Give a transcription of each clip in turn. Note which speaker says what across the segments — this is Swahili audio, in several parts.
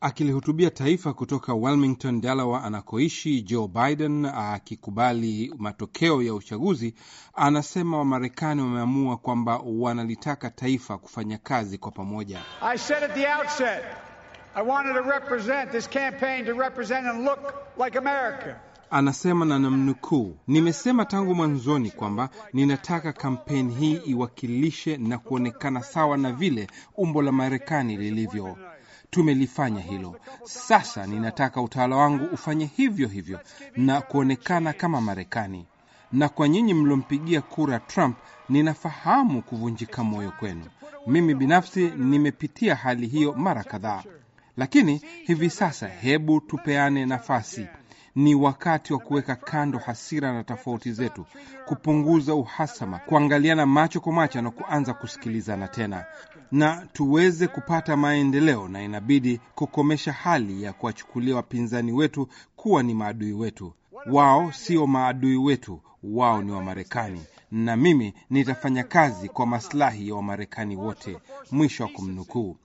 Speaker 1: Akilihutubia taifa kutoka Wilmington, Delaware, anakoishi Joe Biden akikubali matokeo ya uchaguzi, anasema Wamarekani wameamua kwamba wanalitaka taifa kufanya kazi kwa pamoja.
Speaker 2: I said at the outset, I wanted to represent this campaign to represent and look like America.
Speaker 1: Anasema na namnukuu, nimesema tangu mwanzoni kwamba ninataka kampeni hii iwakilishe na kuonekana sawa na vile umbo la Marekani lilivyo. Tumelifanya hilo. Sasa ninataka utawala wangu ufanye hivyo hivyo na kuonekana kama Marekani. Na kwa nyinyi mliompigia kura Trump, ninafahamu kuvunjika moyo kwenu. Mimi binafsi nimepitia hali hiyo mara kadhaa, lakini hivi sasa, hebu tupeane nafasi. Ni wakati wa kuweka kando hasira na tofauti zetu, kupunguza uhasama, kuangaliana macho kwa macho na kuanza kusikilizana tena, na tuweze kupata maendeleo. Na inabidi kukomesha hali ya kuwachukulia wapinzani wetu kuwa ni maadui wetu. Wao sio maadui wetu, wao ni Wamarekani, na mimi nitafanya kazi kwa maslahi ya Wamarekani wote. Mwisho wa kumnukuu.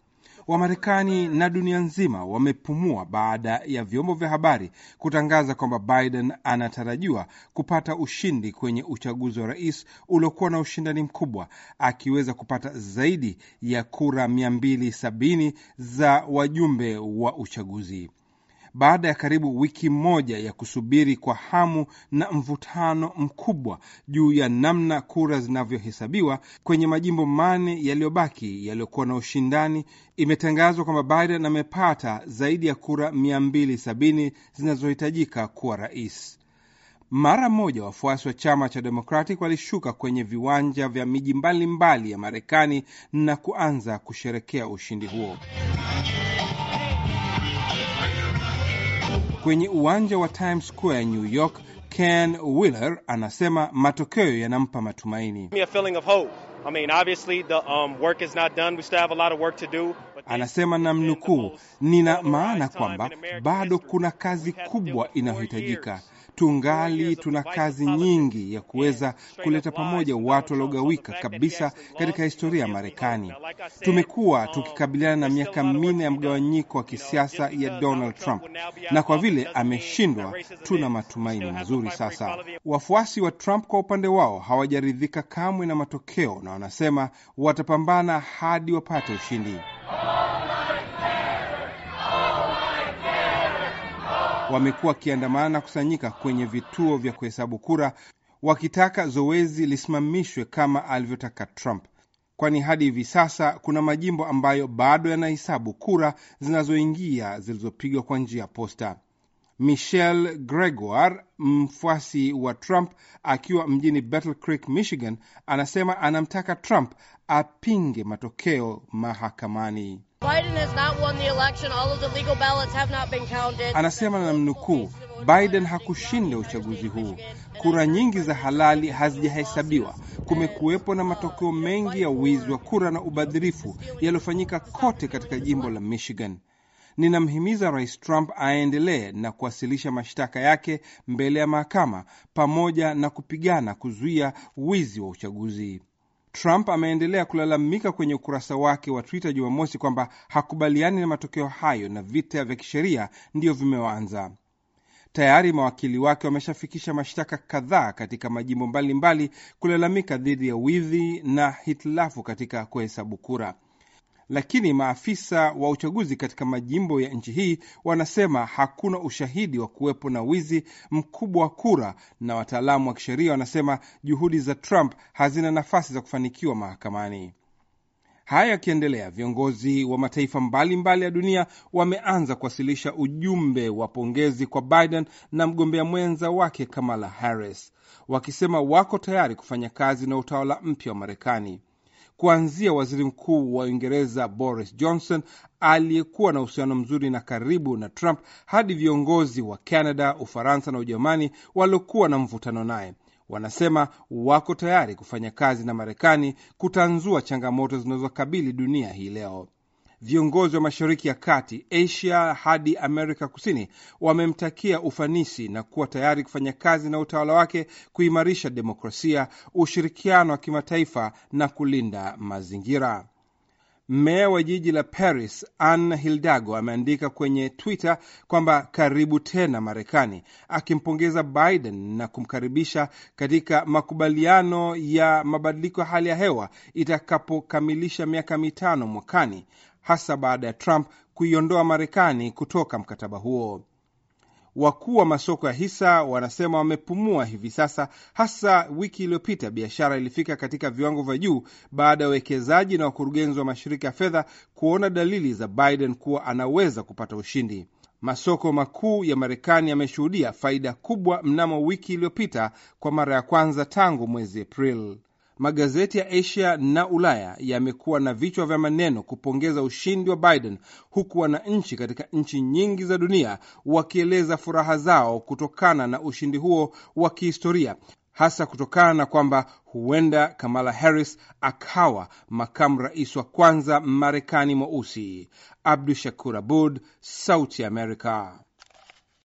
Speaker 1: Wamarekani na dunia nzima wamepumua baada ya vyombo vya habari kutangaza kwamba Biden anatarajiwa kupata ushindi kwenye uchaguzi wa rais uliokuwa na ushindani mkubwa, akiweza kupata zaidi ya kura 270 za wajumbe wa uchaguzi. Baada ya karibu wiki moja ya kusubiri kwa hamu na mvutano mkubwa juu ya namna kura zinavyohesabiwa kwenye majimbo mane yaliyobaki yaliyokuwa na ushindani, imetangazwa kwamba Biden amepata zaidi ya kura 270 zinazohitajika kuwa rais. Mara moja wafuasi wa chama cha Democratic walishuka kwenye viwanja vya miji mbalimbali ya Marekani na kuanza kusherekea ushindi huo. Kwenye uwanja wa Times Square New York, Ken Wheeler anasema matokeo yanampa matumaini. Anasema na mnukuu, nina maana kwamba bado kuna kazi kubwa inayohitajika. Tungali tuna kazi nyingi ya kuweza kuleta pamoja watu waliogawika kabisa katika historia ya Marekani. Tumekuwa tukikabiliana na miaka minne ya mgawanyiko wa kisiasa ya Donald Trump, na kwa vile ameshindwa, tuna matumaini mazuri sasa. Wafuasi wa Trump kwa upande wao hawajaridhika kamwe na matokeo, na wanasema watapambana hadi wapate ushindi. Wamekuwa wakiandamana na kusanyika kwenye vituo vya kuhesabu kura wakitaka zoezi lisimamishwe kama alivyotaka Trump, kwani hadi hivi sasa kuna majimbo ambayo bado yanahesabu kura zinazoingia zilizopigwa kwa njia ya posta. Michelle Gregoire, mfuasi wa Trump akiwa mjini Battle Creek, Michigan, anasema anamtaka Trump apinge matokeo mahakamani. Anasema na mnukuu, Biden hakushinda uchaguzi huu, kura nyingi za halali hazijahesabiwa. Kumekuwepo na matokeo mengi ya wizi wa kura na ubadhirifu yaliyofanyika kote katika jimbo la Michigan. Ninamhimiza Rais Trump aendelee na kuwasilisha mashtaka yake mbele ya mahakama pamoja na kupigana kuzuia wizi wa uchaguzi. Trump ameendelea kulalamika kwenye ukurasa wake wa Twitter Jumamosi kwamba hakubaliani na matokeo hayo na vita vya kisheria ndiyo vimeanza. Tayari mawakili wake wameshafikisha mashtaka kadhaa katika majimbo mbalimbali kulalamika dhidi ya wizi na hitilafu katika kuhesabu kura lakini maafisa wa uchaguzi katika majimbo ya nchi hii wanasema hakuna ushahidi wa kuwepo na wizi mkubwa wa kura, na wataalamu wa kisheria wanasema juhudi za Trump hazina nafasi za kufanikiwa mahakamani. Haya yakiendelea, viongozi wa mataifa mbalimbali mbali ya dunia wameanza kuwasilisha ujumbe wa pongezi kwa Biden na mgombea mwenza wake Kamala Harris, wakisema wako tayari kufanya kazi na utawala mpya wa Marekani kuanzia waziri mkuu wa Uingereza Boris Johnson aliyekuwa na uhusiano mzuri na karibu na Trump hadi viongozi wa Canada, Ufaransa na Ujerumani waliokuwa na mvutano naye. Wanasema wako tayari kufanya kazi na Marekani kutanzua changamoto zinazokabili dunia hii leo. Viongozi wa Mashariki ya Kati, Asia hadi Amerika Kusini wamemtakia ufanisi na kuwa tayari kufanya kazi na utawala wake kuimarisha demokrasia, ushirikiano wa kimataifa na kulinda mazingira. Meya wa jiji la Paris Anne Hidalgo ameandika kwenye Twitter kwamba karibu tena Marekani, akimpongeza Biden na kumkaribisha katika makubaliano ya mabadiliko ya hali ya hewa itakapokamilisha miaka mitano mwakani, hasa baada ya Trump kuiondoa Marekani kutoka mkataba huo. Wakuu wa masoko ya hisa wanasema wamepumua hivi sasa, hasa wiki iliyopita biashara ilifika katika viwango vya juu baada ya wawekezaji na wakurugenzi wa mashirika ya fedha kuona dalili za Biden kuwa anaweza kupata ushindi. Masoko makuu ya Marekani yameshuhudia faida kubwa mnamo wiki iliyopita kwa mara ya kwanza tangu mwezi Aprili. Magazeti ya Asia na Ulaya yamekuwa na vichwa vya maneno kupongeza ushindi wa Biden, huku wananchi katika nchi nyingi za dunia wakieleza furaha zao kutokana na ushindi huo wa kihistoria, hasa kutokana na kwamba huenda Kamala Harris akawa makamu rais wa kwanza Marekani mweusi. Abdu Shakur Abud, Sauti Amerika.